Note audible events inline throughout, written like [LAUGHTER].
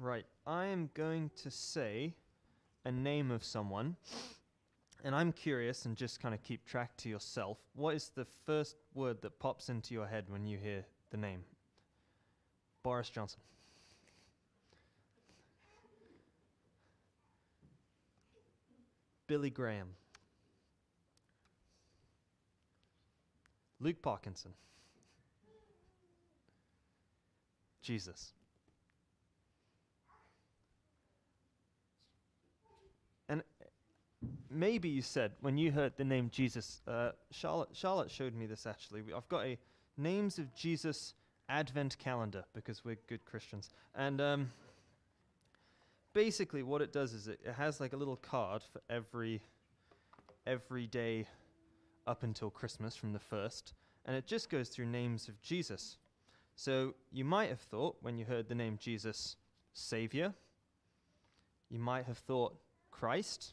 Right. I am going to say a name of someone, and I'm curious and just kind of keep track to yourself. What is the first word that pops into your head when you hear the name? Boris Johnson. Billy Graham. Luke Parkinson. Jesus. Maybe you said when you heard the name Jesus, uh, Charlotte, Charlotte showed me this actually. I've got a names of Jesus advent calendar because we're good Christians. And um, basically, what it does is it, it has like a little card for every every day up until Christmas from the first, and it just goes through names of Jesus. So you might have thought when you heard the name Jesus, Savior. You might have thought Christ.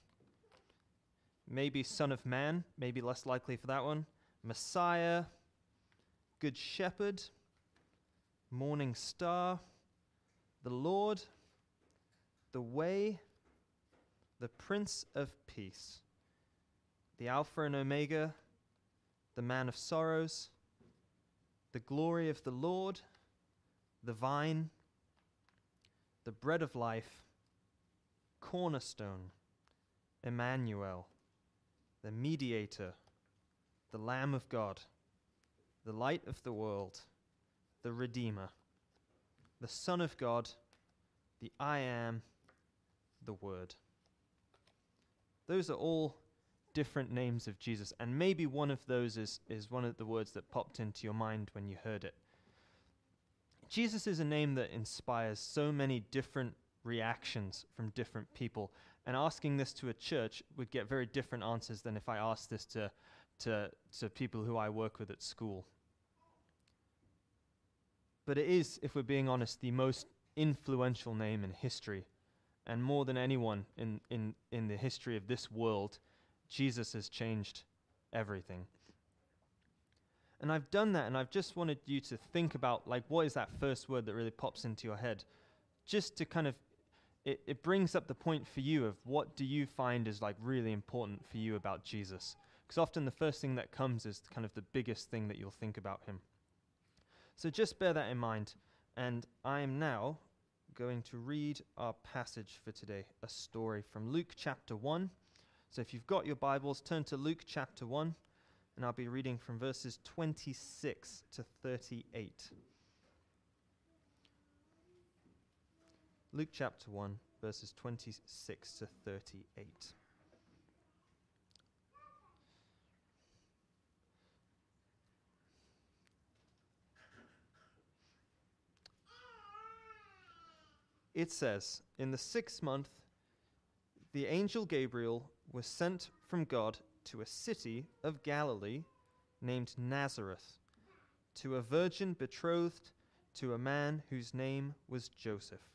Maybe Son of Man, maybe less likely for that one. Messiah, Good Shepherd, Morning Star, the Lord, the Way, the Prince of Peace, the Alpha and Omega, the Man of Sorrows, the glory of the Lord, the vine, the bread of life, cornerstone, Emmanuel, the mediator, the Lamb of God, the light of the world, the Redeemer, the Son of God, the I am, the Word. Those are all different names of Jesus, and maybe one of those is, is one of the words that popped into your mind when you heard it. Jesus is a name that inspires so many different reactions from different people, and asking this to a church would get very different answers than if I asked this to, to, to people who I work with at school. But it is, if we're being honest, the most influential name in history. And more than anyone in, in, in the history of this world, Jesus has changed everything. And I've done that, and I've just wanted you to think about, like, what is that first word that really pops into your head? Just to kind of, it, it brings up the point for you of what do you find is, like, really important for you about Jesus? Because often the first thing that comes is kind of the biggest thing that you'll think about him. So just bear that in mind. And I am now going to read our passage for today, a story from Luke chapter 1. So if you've got your Bibles, turn to Luke chapter 1, and I'll be reading from verses 26 to 38. Luke chapter 1, verses 26 to 38. It says, In the sixth month, the angel Gabriel was sent from God to a city of Galilee named Nazareth, to a virgin betrothed to a man whose name was Joseph,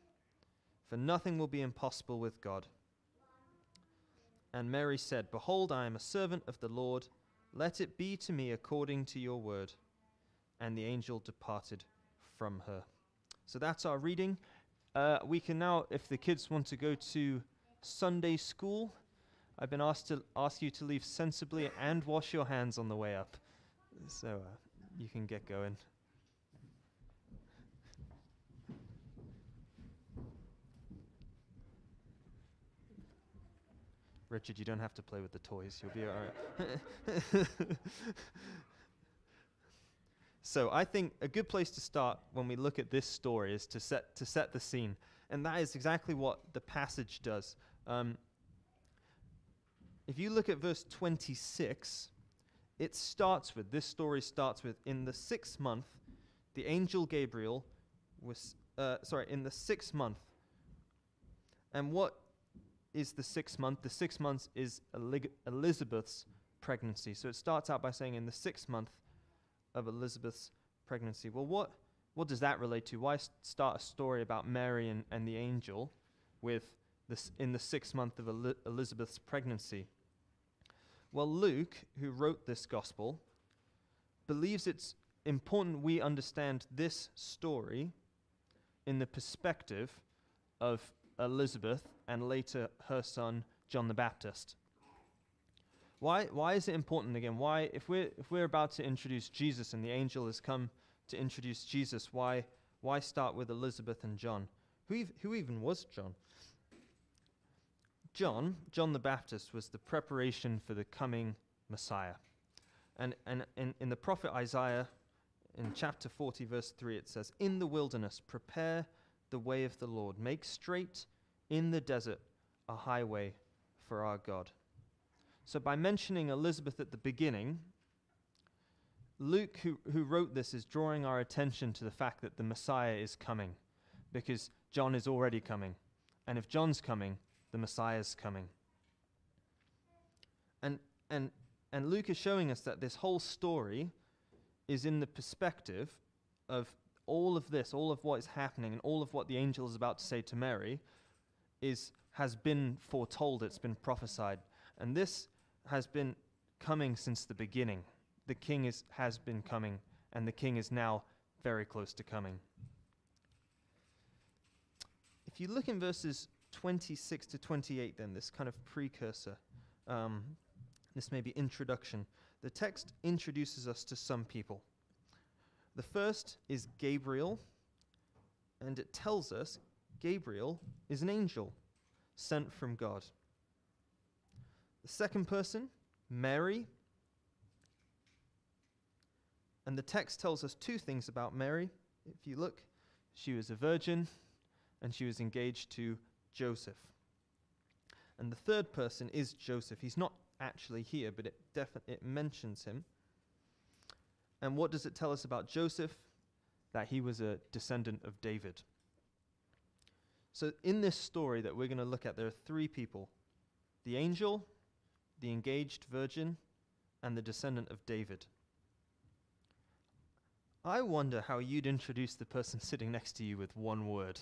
For nothing will be impossible with God. And Mary said, Behold, I am a servant of the Lord. Let it be to me according to your word. And the angel departed from her. So that's our reading. Uh, we can now, if the kids want to go to Sunday school, I've been asked to ask you to leave sensibly and wash your hands on the way up. So uh, you can get going. Richard, you don't have to play with the toys. You'll be all right. [LAUGHS] so I think a good place to start when we look at this story is to set to set the scene, and that is exactly what the passage does. Um, if you look at verse 26, it starts with this story starts with in the sixth month, the angel Gabriel was uh, sorry in the sixth month. And what is the sixth month. The sixth month is Elizabeth's pregnancy. So it starts out by saying in the sixth month of Elizabeth's pregnancy. Well, what, what does that relate to? Why start a story about Mary and, and the angel with this in the sixth month of Eli- Elizabeth's pregnancy? Well, Luke, who wrote this gospel, believes it's important we understand this story in the perspective of Elizabeth and later her son John the Baptist. Why, why is it important again? Why, if we're, if we're about to introduce Jesus and the angel has come to introduce Jesus, why, why start with Elizabeth and John? Who, who even was John? John, John the Baptist, was the preparation for the coming Messiah. And, and in, in the prophet Isaiah, in chapter 40, verse 3, it says, In the wilderness, prepare the way of the Lord, make straight in the desert a highway for our God. So, by mentioning Elizabeth at the beginning, Luke, who, who wrote this, is drawing our attention to the fact that the Messiah is coming, because John is already coming. And if John's coming, the Messiah's coming. And, and, and Luke is showing us that this whole story is in the perspective of all of this, all of what is happening, and all of what the angel is about to say to Mary, is, has been foretold, it's been prophesied. And this has been coming since the beginning. The king is, has been coming, and the king is now very close to coming. If you look in verses 26 to 28, then, this kind of precursor, um, this may be introduction, the text introduces us to some people. The first is Gabriel, and it tells us Gabriel is an angel sent from God. The second person, Mary. And the text tells us two things about Mary. If you look, she was a virgin and she was engaged to Joseph. And the third person is Joseph. He's not actually here, but it definitely it mentions him. And what does it tell us about Joseph? That he was a descendant of David. So, in this story that we're going to look at, there are three people the angel, the engaged virgin, and the descendant of David. I wonder how you'd introduce the person [LAUGHS] sitting next to you with one word.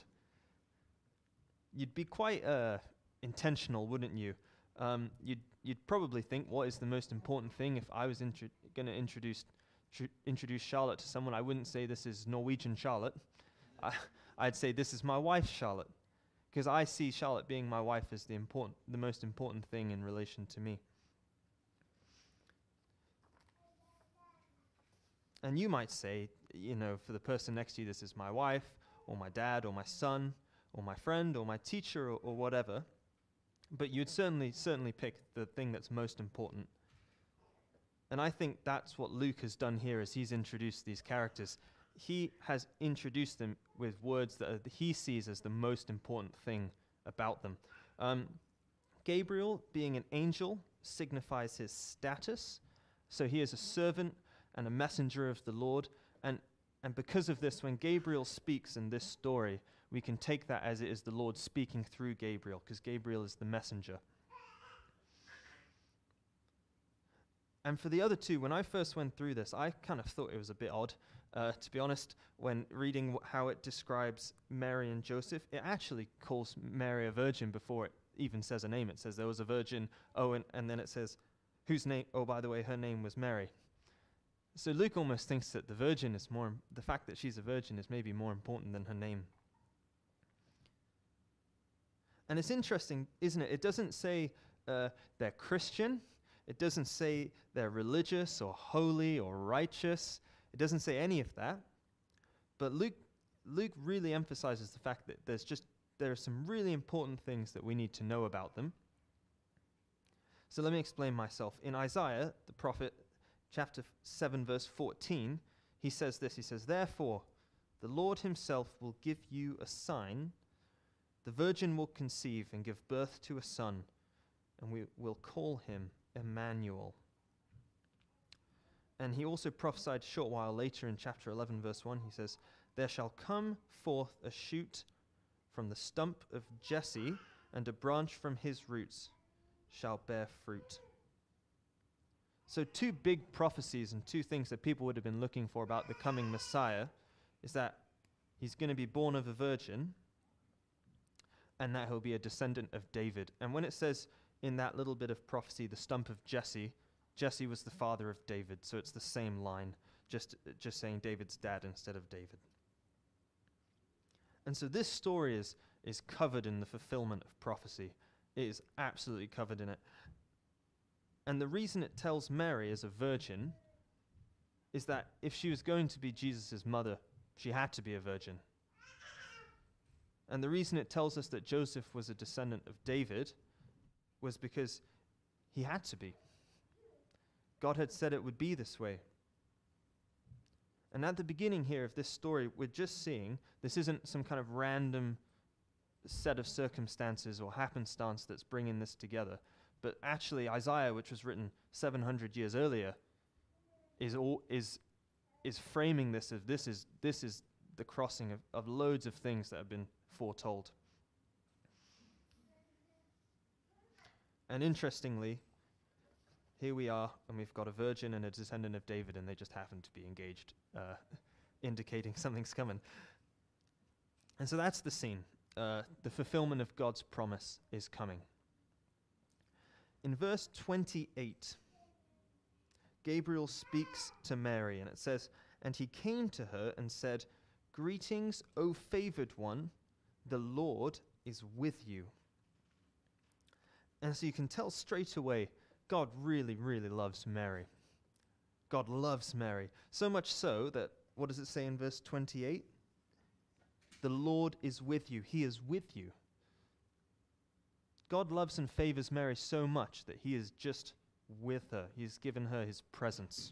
You'd be quite uh, intentional, wouldn't you? Um, you'd, you'd probably think, what is the most important thing? If I was intro- going to introduce, tr- introduce Charlotte to someone, I wouldn't say this is Norwegian Charlotte. [LAUGHS] I, I'd say this is my wife, Charlotte because I see Charlotte being my wife as the important, the most important thing in relation to me. And you might say, you know, for the person next to you, this is my wife, or my dad, or my son, or my friend, or my teacher, or, or whatever. But you'd certainly, certainly pick the thing that's most important. And I think that's what Luke has done here as he's introduced these characters he has introduced them with words that are, he sees as the most important thing about them. Um, Gabriel, being an angel, signifies his status. So he is a servant and a messenger of the Lord. And, and because of this, when Gabriel speaks in this story, we can take that as it is the Lord speaking through Gabriel, because Gabriel is the messenger. And for the other two, when I first went through this, I kind of thought it was a bit odd. Uh, to be honest, when reading how it describes Mary and Joseph, it actually calls Mary a virgin before it even says a name. It says there was a virgin, oh, and, and then it says, whose name, oh, by the way, her name was Mary. So Luke almost thinks that the virgin is more, the fact that she's a virgin is maybe more important than her name. And it's interesting, isn't it? It doesn't say uh, they're Christian. It doesn't say they're religious or holy or righteous. It doesn't say any of that. But Luke, Luke really emphasizes the fact that there's just there are some really important things that we need to know about them. So let me explain myself. In Isaiah, the prophet, chapter 7, verse 14, he says this He says, Therefore, the Lord himself will give you a sign. The virgin will conceive and give birth to a son, and we will call him Emmanuel. And he also prophesied a short while later in chapter 11, verse 1. He says, There shall come forth a shoot from the stump of Jesse, and a branch from his roots shall bear fruit. So, two big prophecies and two things that people would have been looking for about the coming Messiah is that he's going to be born of a virgin and that he'll be a descendant of David. And when it says in that little bit of prophecy, the stump of Jesse, Jesse was the father of David, so it's the same line, just, just saying David's dad instead of David. And so this story is, is covered in the fulfillment of prophecy. It is absolutely covered in it. And the reason it tells Mary as a virgin is that if she was going to be Jesus' mother, she had to be a virgin. And the reason it tells us that Joseph was a descendant of David was because he had to be. God had said it would be this way. And at the beginning here of this story, we're just seeing this isn't some kind of random set of circumstances or happenstance that's bringing this together. But actually, Isaiah, which was written 700 years earlier, is, all, is, is framing this as this is, this is the crossing of, of loads of things that have been foretold. And interestingly, here we are, and we've got a virgin and a descendant of David, and they just happen to be engaged, uh, [LAUGHS] indicating [LAUGHS] something's coming. And so that's the scene. Uh, the fulfillment of God's promise is coming. In verse 28, Gabriel speaks to Mary, and it says, And he came to her and said, Greetings, O favored one, the Lord is with you. And so you can tell straight away God really, really loves Mary. God loves Mary. So much so that, what does it say in verse 28? The Lord is with you. He is with you. God loves and favors Mary so much that he is just with her. He's given her his presence,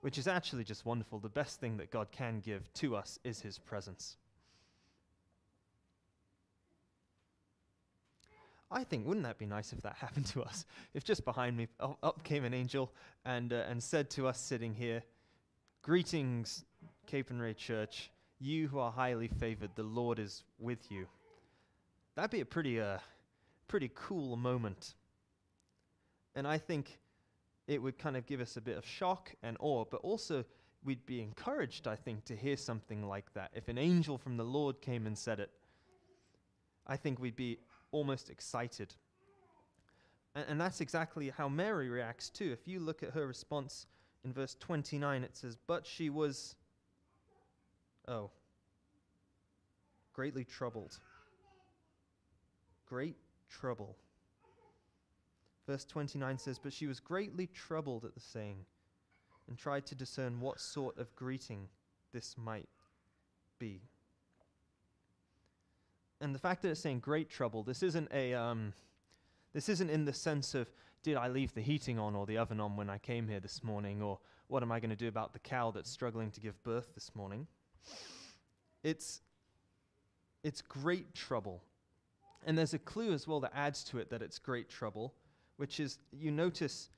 which is actually just wonderful. The best thing that God can give to us is his presence. I think, wouldn't that be nice if that [LAUGHS] happened to us? If just behind me up, came an angel and, uh, and said to us sitting here, Greetings, Capernwray Church, you who are highly favored, the Lord is with you. That'd be a pretty, uh, pretty cool moment. And I think it would kind of give us a bit of shock and awe, but also we'd be encouraged, I think, to hear something like that. If an angel from the Lord came and said it, I think we'd be almost excited. And, and that's exactly how Mary reacts too. If you look at her response in verse 29, it says, But she was, oh, greatly troubled. Great trouble. Verse 29 says, But she was greatly troubled at the saying, and tried to discern what sort of greeting this might be and the fact that it's saying great trouble, this isn't a um, this isn't in the sense of did I leave the heating on or the oven on when I came here this morning, or what am I going to do about the cow that's struggling to give birth this morning? It's it's great trouble. And there's a clue as well that adds to it that it's great trouble, which is you notice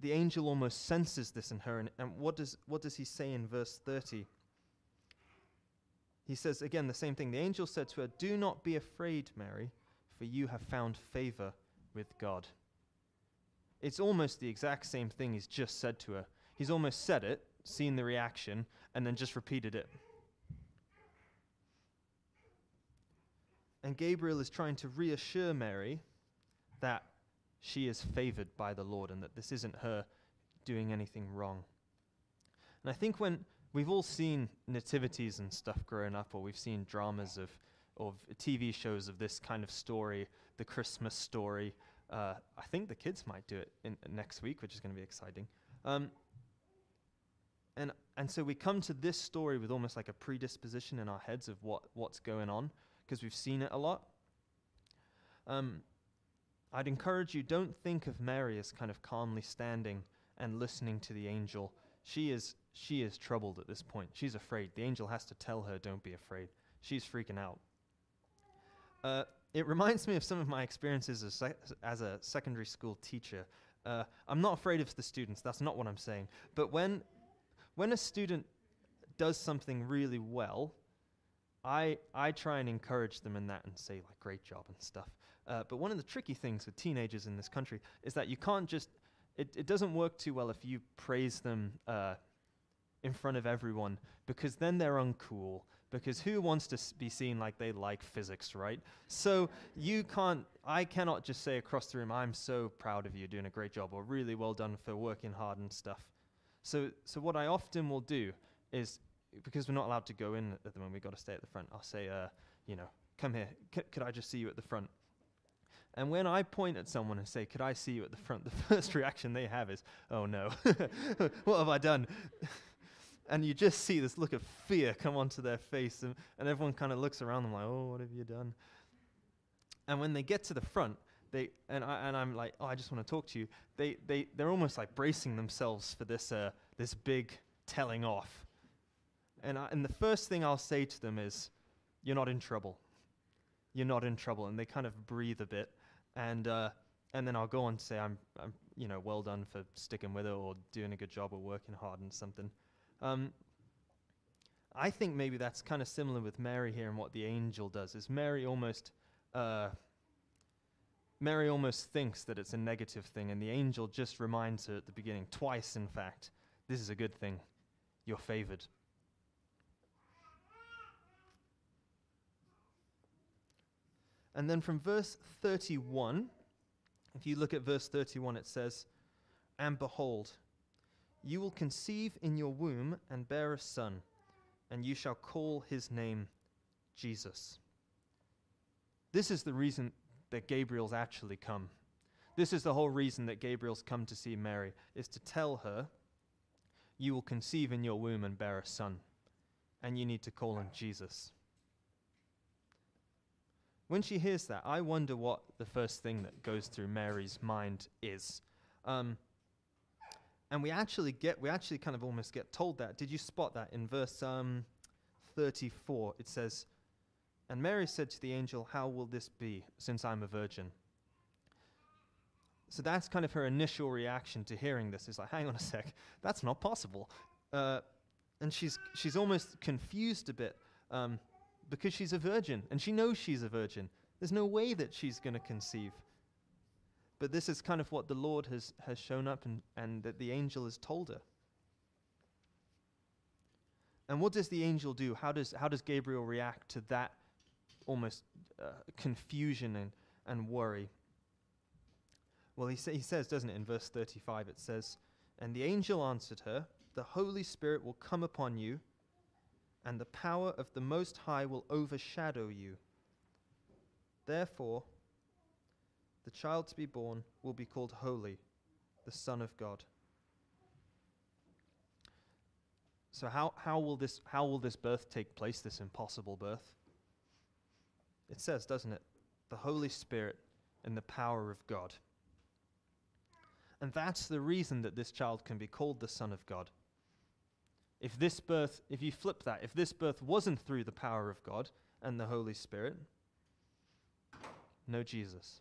the angel almost senses this in her. And, and what, does, what does he say in verse 30? He says again the same thing. The angel said to her, Do not be afraid, Mary, for you have found favor with God. it's almost the exact same thing he's just said to her. He's almost said it, seen the reaction, and then just repeated it. And Gabriel is trying to reassure Mary that she is favored by the Lord and that this isn't her doing anything wrong. And I think when we've all seen nativities and stuff growing up, or we've seen dramas of, of TV shows of this kind of story, the Christmas story. Uh, I think the kids might do it in, next week, which is going to be exciting. Um, and and so we come to this story with almost like a predisposition in our heads of what what's going on because we've seen it a lot. Um, I'd encourage you don't think of Mary as kind of calmly standing and listening to the angel. She is she is troubled at this point. She's afraid. The angel has to tell her, "Don't be afraid." She's freaking out. Uh, it reminds me of some of my experiences as, sec- as a secondary school teacher. Uh, I'm not afraid of the students. That's not what I'm saying. But when when a student does something really well, I, I try and encourage them in that and say, like, great job and stuff. Uh, but one of the tricky things with teenagers in this country is that you can't just, it, it doesn't work too well if you praise them uh, in front of everyone because then they're uncool. Because who wants to be seen like they like physics, right? So you can't, I cannot just say across the room, I'm so proud of you doing a great job or really well done for working hard and stuff. So, so what I often will do is, because we're not allowed to go in at the moment, we've got to stay at the front. I'll say, uh, you know, come here. C- could I just see you at the front? And when I point at someone and say, could I see you at the front, [LAUGHS] the first reaction they have is, oh no, [LAUGHS] what have I done? [LAUGHS] and you just see this look of fear come onto their face, and, and everyone kind of looks around them like, oh, what have you done? And when they get to the front, they and I and I'm like, oh, I just want to talk to you. They they they're almost like bracing themselves for this uh, this big telling off. And I, and the first thing I'll say to them is, you're not in trouble. You're not in trouble, and they kind of breathe a bit, and uh, and then I'll go on to say, I'm I'm you know well done for sticking with it or doing a good job or working hard and something. Um, I think maybe that's kind of similar with Mary here and what the angel does. Is Mary almost uh, Mary almost thinks that it's a negative thing, and the angel just reminds her at the beginning, twice in fact, this is a good thing. You're favored. And then from verse 31, if you look at verse 31, it says, And behold, you will conceive in your womb and bear a son, and you shall call his name Jesus. This is the reason that Gabriel's actually come. This is the whole reason that Gabriel's come to see Mary, is to tell her, You will conceive in your womb and bear a son, and you need to call him Jesus. When she hears that, I wonder what the first thing that goes through Mary's mind is. Um, and we actually get, we actually kind of almost get told that. Did you spot that in verse um, 34? It says, And Mary said to the angel, How will this be, since I'm a virgin? So that's kind of her initial reaction to hearing this. Is like, hang on a sec, that's not possible. Uh, and she's she's almost confused a bit um, because she's a virgin and she knows she's a virgin. There's no way that she's going to conceive. But this is kind of what the Lord has, has shown up and, and that the angel has told her. And what does the angel do? How does, how does Gabriel react to that almost uh, confusion and, and worry? Well, he, sa- he says, doesn't it, in verse 35, it says, And the angel answered her, The Holy Spirit will come upon you, and the power of the Most High will overshadow you. Therefore, the child to be born will be called Holy, the Son of God. So how, how, will this, how will this birth take place, this impossible birth? It says, doesn't it? The Holy Spirit and the power of God. And that's the reason that this child can be called the Son of God. If this birth, if you flip that, if this birth wasn't through the power of God and the Holy Spirit, no Jesus.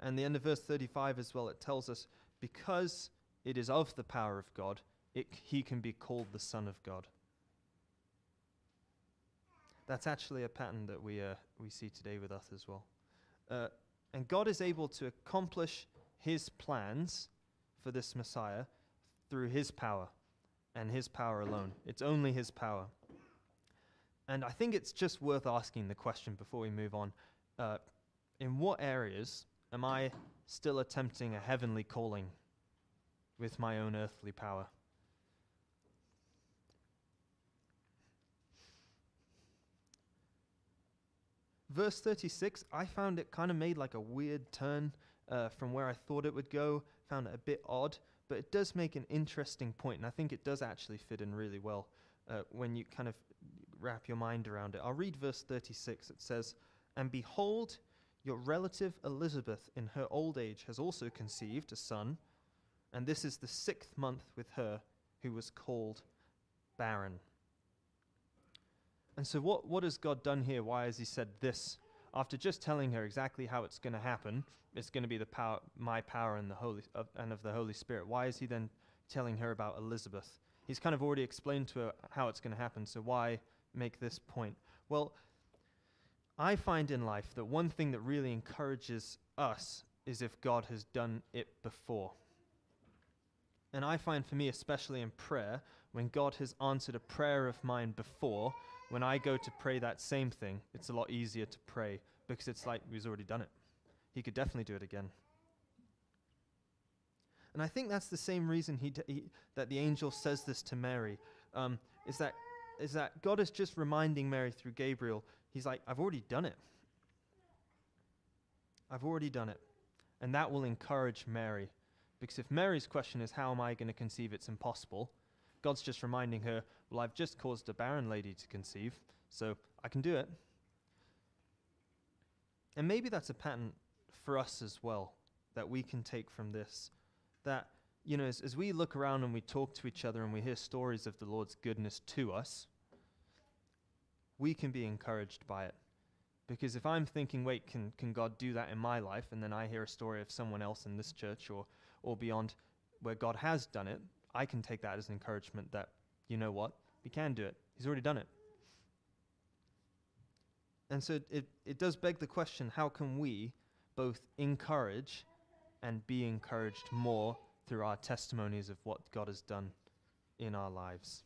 And the end of verse 35 as well, it tells us because it is of the power of God, it, he can be called the Son of God. That's actually a pattern that we, uh, we see today with us as well. Uh, And God is able to accomplish his plans for this Messiah through his power and his power alone. It's only his power. And I think it's just worth asking the question before we move on uh, in what areas am I still attempting a heavenly calling with my own earthly power? Verse 36, I found it kind of made like a weird turn uh, from where I thought it would go, found it a bit odd, but it does make an interesting point, and I think it does actually fit in really well uh, when you kind of wrap your mind around it. I'll read verse 36. It says, And behold, your relative Elizabeth in her old age has also conceived a son, and this is the sixth month with her who was called barren. And so, what, what has God done here? Why has He said this? After just telling her exactly how it's going to happen, it's going to be the power, my power and the Holy uh, and of the Holy Spirit. Why is He then telling her about Elizabeth? He's kind of already explained to her how it's going to happen. So why make this point? Well, I find in life that one thing that really encourages us is if God has done it before. And I find for me, especially in prayer, when God has answered a prayer of mine before, when I go to pray that same thing, it's a lot easier to pray because it's like he's already done it. He could definitely do it again. And I think that's the same reason he, d- he that the angel says this to Mary, um, is, that, is that God is just reminding Mary through Gabriel, he's like, I've already done it. I've already done it. And that will encourage Mary. Because if Mary's question is, How am I going to conceive? It's impossible. God's just reminding her, Well, I've just caused a barren lady to conceive, so I can do it. And maybe that's a pattern for us as well that we can take from this. That, you know, as, as we look around and we talk to each other and we hear stories of the Lord's goodness to us, we can be encouraged by it. Because if I'm thinking, wait, can, can God do that in my life? And then I hear a story of someone else in this church or, or beyond where God has done it, I can take that as an encouragement that, you know what, we can do it. He's already done it. And so it, it does beg the question how can we both encourage and be encouraged more through our testimonies of what God has done in our lives?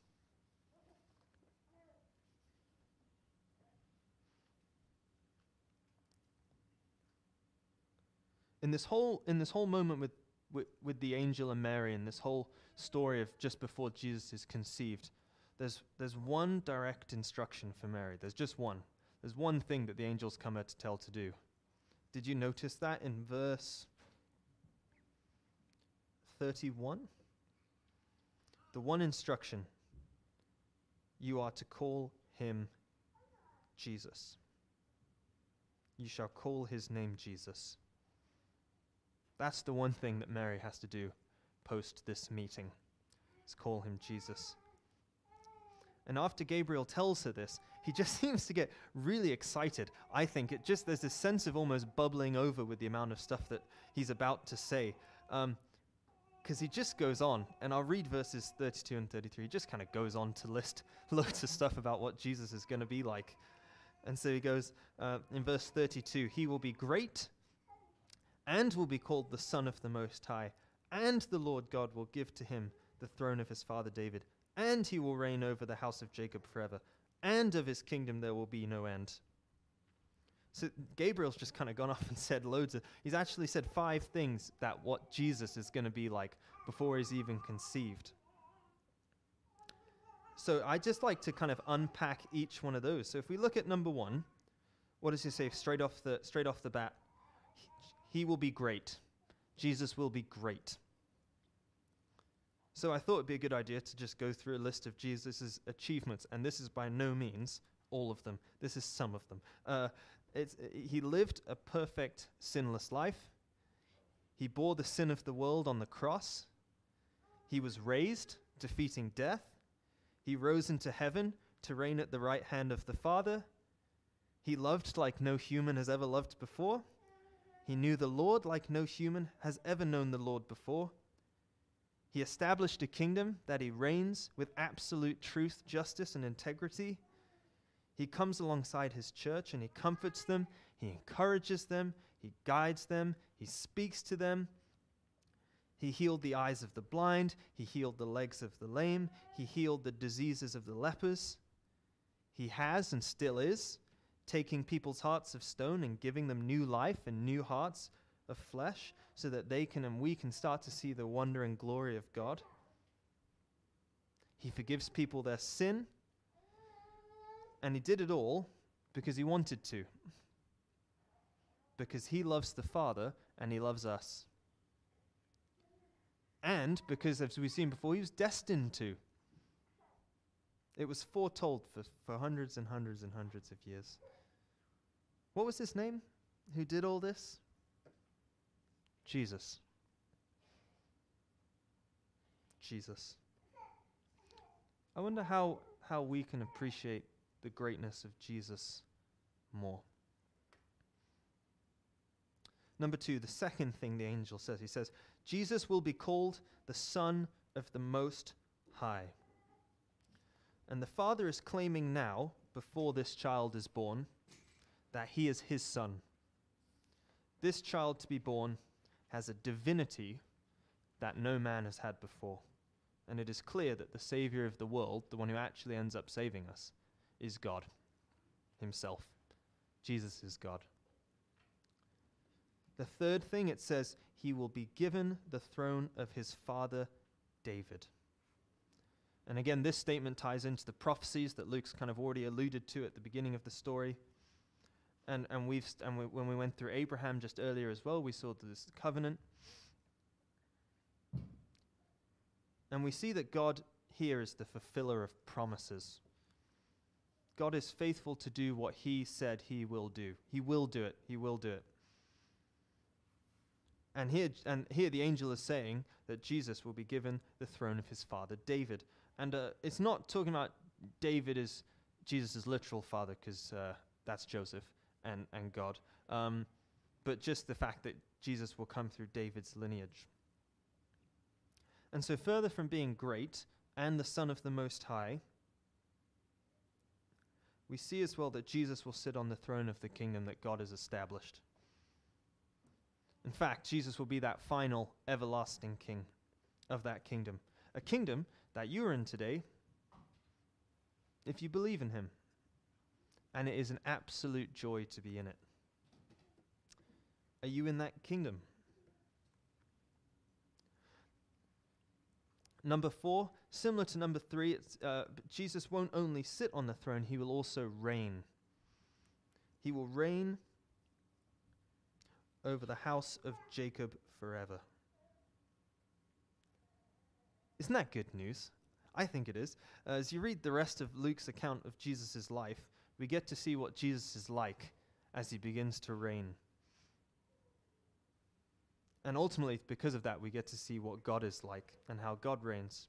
In this whole, in this whole moment with, with, with the angel and Mary, and this whole story of just before Jesus is conceived, there's, there's one direct instruction for Mary. There's just one. There's one thing that the angels come her to tell to do. Did you notice that in verse 31? The one instruction you are to call him Jesus. You shall call his name Jesus. That's the one thing that Mary has to do post this meeting. Is call him Jesus. And after Gabriel tells her this, he just [LAUGHS] seems to get really excited. I think it just, there's this sense of almost bubbling over with the amount of stuff that he's about to say. Because um, he just goes on, and I'll read verses 32 and 33. He just kind of goes on to list [LAUGHS] loads of stuff about what Jesus is going to be like. And so he goes uh, in verse 32 He will be great and will be called the Son of the Most High, and the Lord God will give to him the throne of his father David and he will reign over the house of Jacob forever, and of his kingdom there will be no end. So Gabriel's just kind of gone [LAUGHS] off and said loads of, he's actually said five things that what Jesus is going to be like before he's even conceived. So I just like to kind of unpack each one of those. So if we look at number one, what does he say straight off the straight off the bat? He, will be great. Jesus will be great. So I thought it'd be a good idea to just go through a list of Jesus' achievements, and this is by no means all of them. This is some of them. Uh, he lived a perfect, sinless life. He bore the sin of the world on the cross. He was raised, defeating death. He rose into heaven to reign at the right hand of the Father. He loved like no human has ever loved before. He knew the Lord like no human has ever known the Lord before. He established a kingdom that he reigns with absolute truth, justice, and integrity. He comes alongside his church and he comforts them, he encourages them, He guides them, He speaks to them. He healed the eyes of the blind, He healed the legs of the lame, He healed the diseases of the lepers. He has and still is taking people's hearts of stone and giving them new life and new hearts of flesh so that they can and we can start to see the wonder and glory of God. He forgives people their sin, and He did it all because He wanted to. Because He loves the Father and He loves us. And because, as we've seen before, He was destined to. It was foretold for, for hundreds and hundreds and hundreds of years. What was his name who did all this? Jesus. Jesus. I wonder how, how we can appreciate the greatness of Jesus more. Number two, the second thing the angel says, he says, Jesus will be called the Son of the Most High. And the Father is claiming now, before this child is born, that he is his son. This child to be born has a divinity that no man has had before. And it is clear that the Savior of the world, the one who actually ends up saving us, is God Himself. Jesus is God. The third thing it says, He will be given the throne of His father David. And again, this statement ties into the prophecies that Luke's kind of already alluded to at the beginning of the story. And, and, we've st- and we, when we went through Abraham just earlier as well, we saw this covenant. And we see that God here is the fulfiller of promises. God is faithful to do what he said he will do. He will do it. He will do it. And here, and here the angel is saying that Jesus will be given the throne of his father David. And uh, it's not talking about David as Jesus' literal father, because uh, that's Joseph and, and God, um, but just the fact that Jesus will come through David's lineage. And so, further from being great and the Son of the Most High, we see as well that Jesus will sit on the throne of the kingdom that God has established. In fact, Jesus will be that final, everlasting king of that kingdom. A kingdom that you're in today if you believe in him. And it is an absolute joy to be in it. Are you in that kingdom? Number four, similar to number three, uh, Jesus won't only sit on the throne, he will also reign. He will reign over the house of Jacob forever. Isn't that good news? I think it is. Uh, as you read the rest of Luke's account of Jesus' life, we get to see what Jesus is like as he begins to reign. And ultimately, because of that, we get to see what God is like and how God reigns.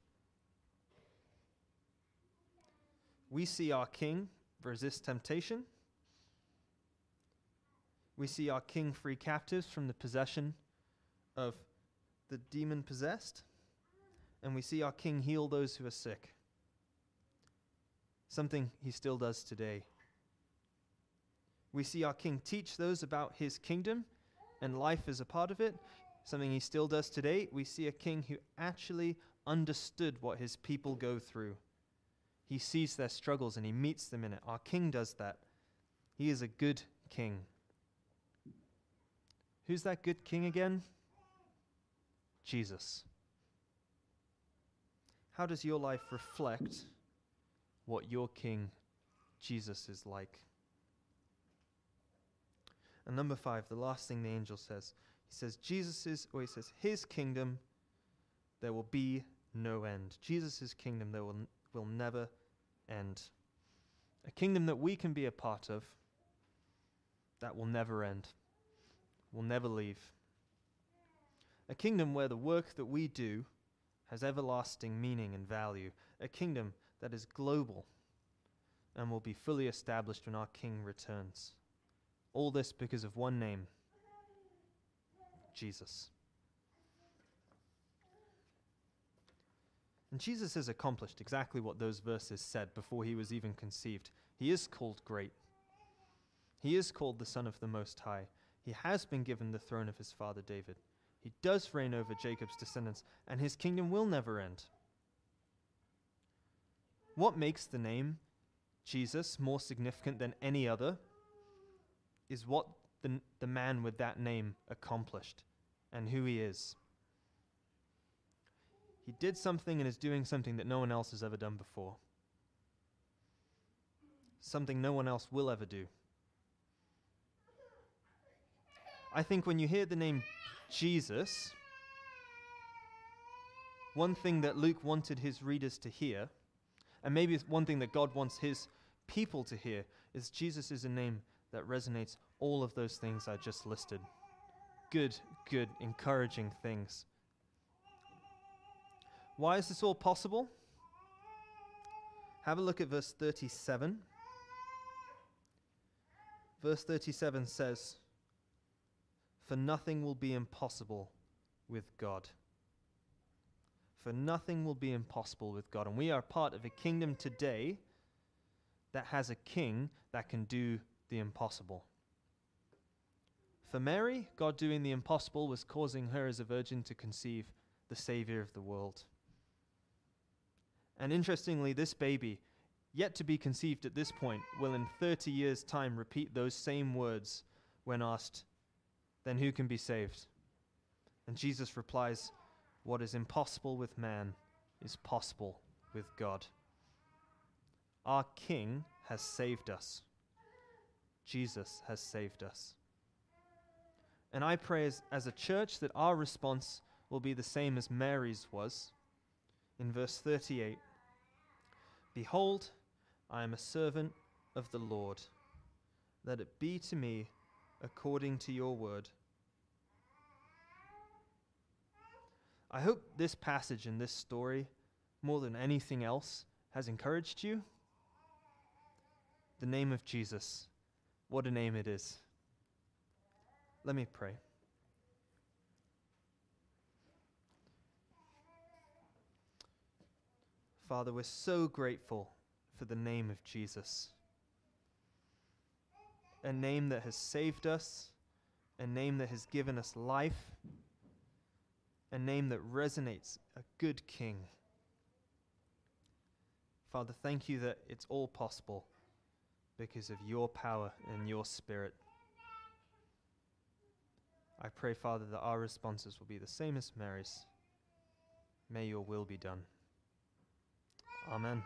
We see our King resist temptation. We see our King free captives from the possession of the demon possessed. And we see our King heal those who are sick. Something he still does today. We see our King teach those about his kingdom and life as a part of it, something he still does today. We see a king who actually understood what his people go through. He sees their struggles and he meets them in it. Our king does that. He is a good king. Who's that good king again? Jesus. How does your life reflect what your king, Jesus, is like? And number five, the last thing the angel says, he says, Jesus' or he says, his kingdom, there will be no end. Jesus' kingdom, there will, will never end. A kingdom that we can be a part of, that will never end, will never leave. A kingdom where the work that we do has everlasting meaning and value. A kingdom that is global and will be fully established when our King returns. All this because of one name Jesus. And Jesus has accomplished exactly what those verses said before he was even conceived. He is called great. He is called the Son of the Most High. He has been given the throne of his father David. He does reign over Jacob's descendants, and his kingdom will never end. What makes the name Jesus more significant than any other is what the, the man with that name accomplished and who he is. He did something and is doing something that no one else has ever done before, something no one else will ever do. I think when you hear the name Jesus, one thing that Luke wanted his readers to hear, and maybe one thing that God wants his people to hear, is Jesus is a name that resonates all of those things I just listed. Good, good, encouraging things. Why is this all possible? Have a look at verse 37. Verse 37 says, for nothing will be impossible with God. For nothing will be impossible with God. And we are part of a kingdom today that has a king that can do the impossible. For Mary, God doing the impossible was causing her as a virgin to conceive the Savior of the world. And interestingly, this baby, yet to be conceived at this point, will in 30 years' time repeat those same words when asked, then who can be saved? And Jesus replies, What is impossible with man is possible with God. Our King has saved us. Jesus has saved us. And I pray as, as, a church that our response will be the same as Mary's was. In verse 38 Behold, I am a servant of the Lord. Let it be to me according to your word. I hope this passage and this story, more than anything else, has encouraged you. The name of Jesus, what a name it is. Let me pray. Father, we're so grateful for the name of Jesus a name that has saved us, a name that has given us life, a name that resonates, a good king. Father, thank you that it's all possible because of your power and your spirit. I pray, Father, that our responses will be the same as Mary's. May your will be done. Amen.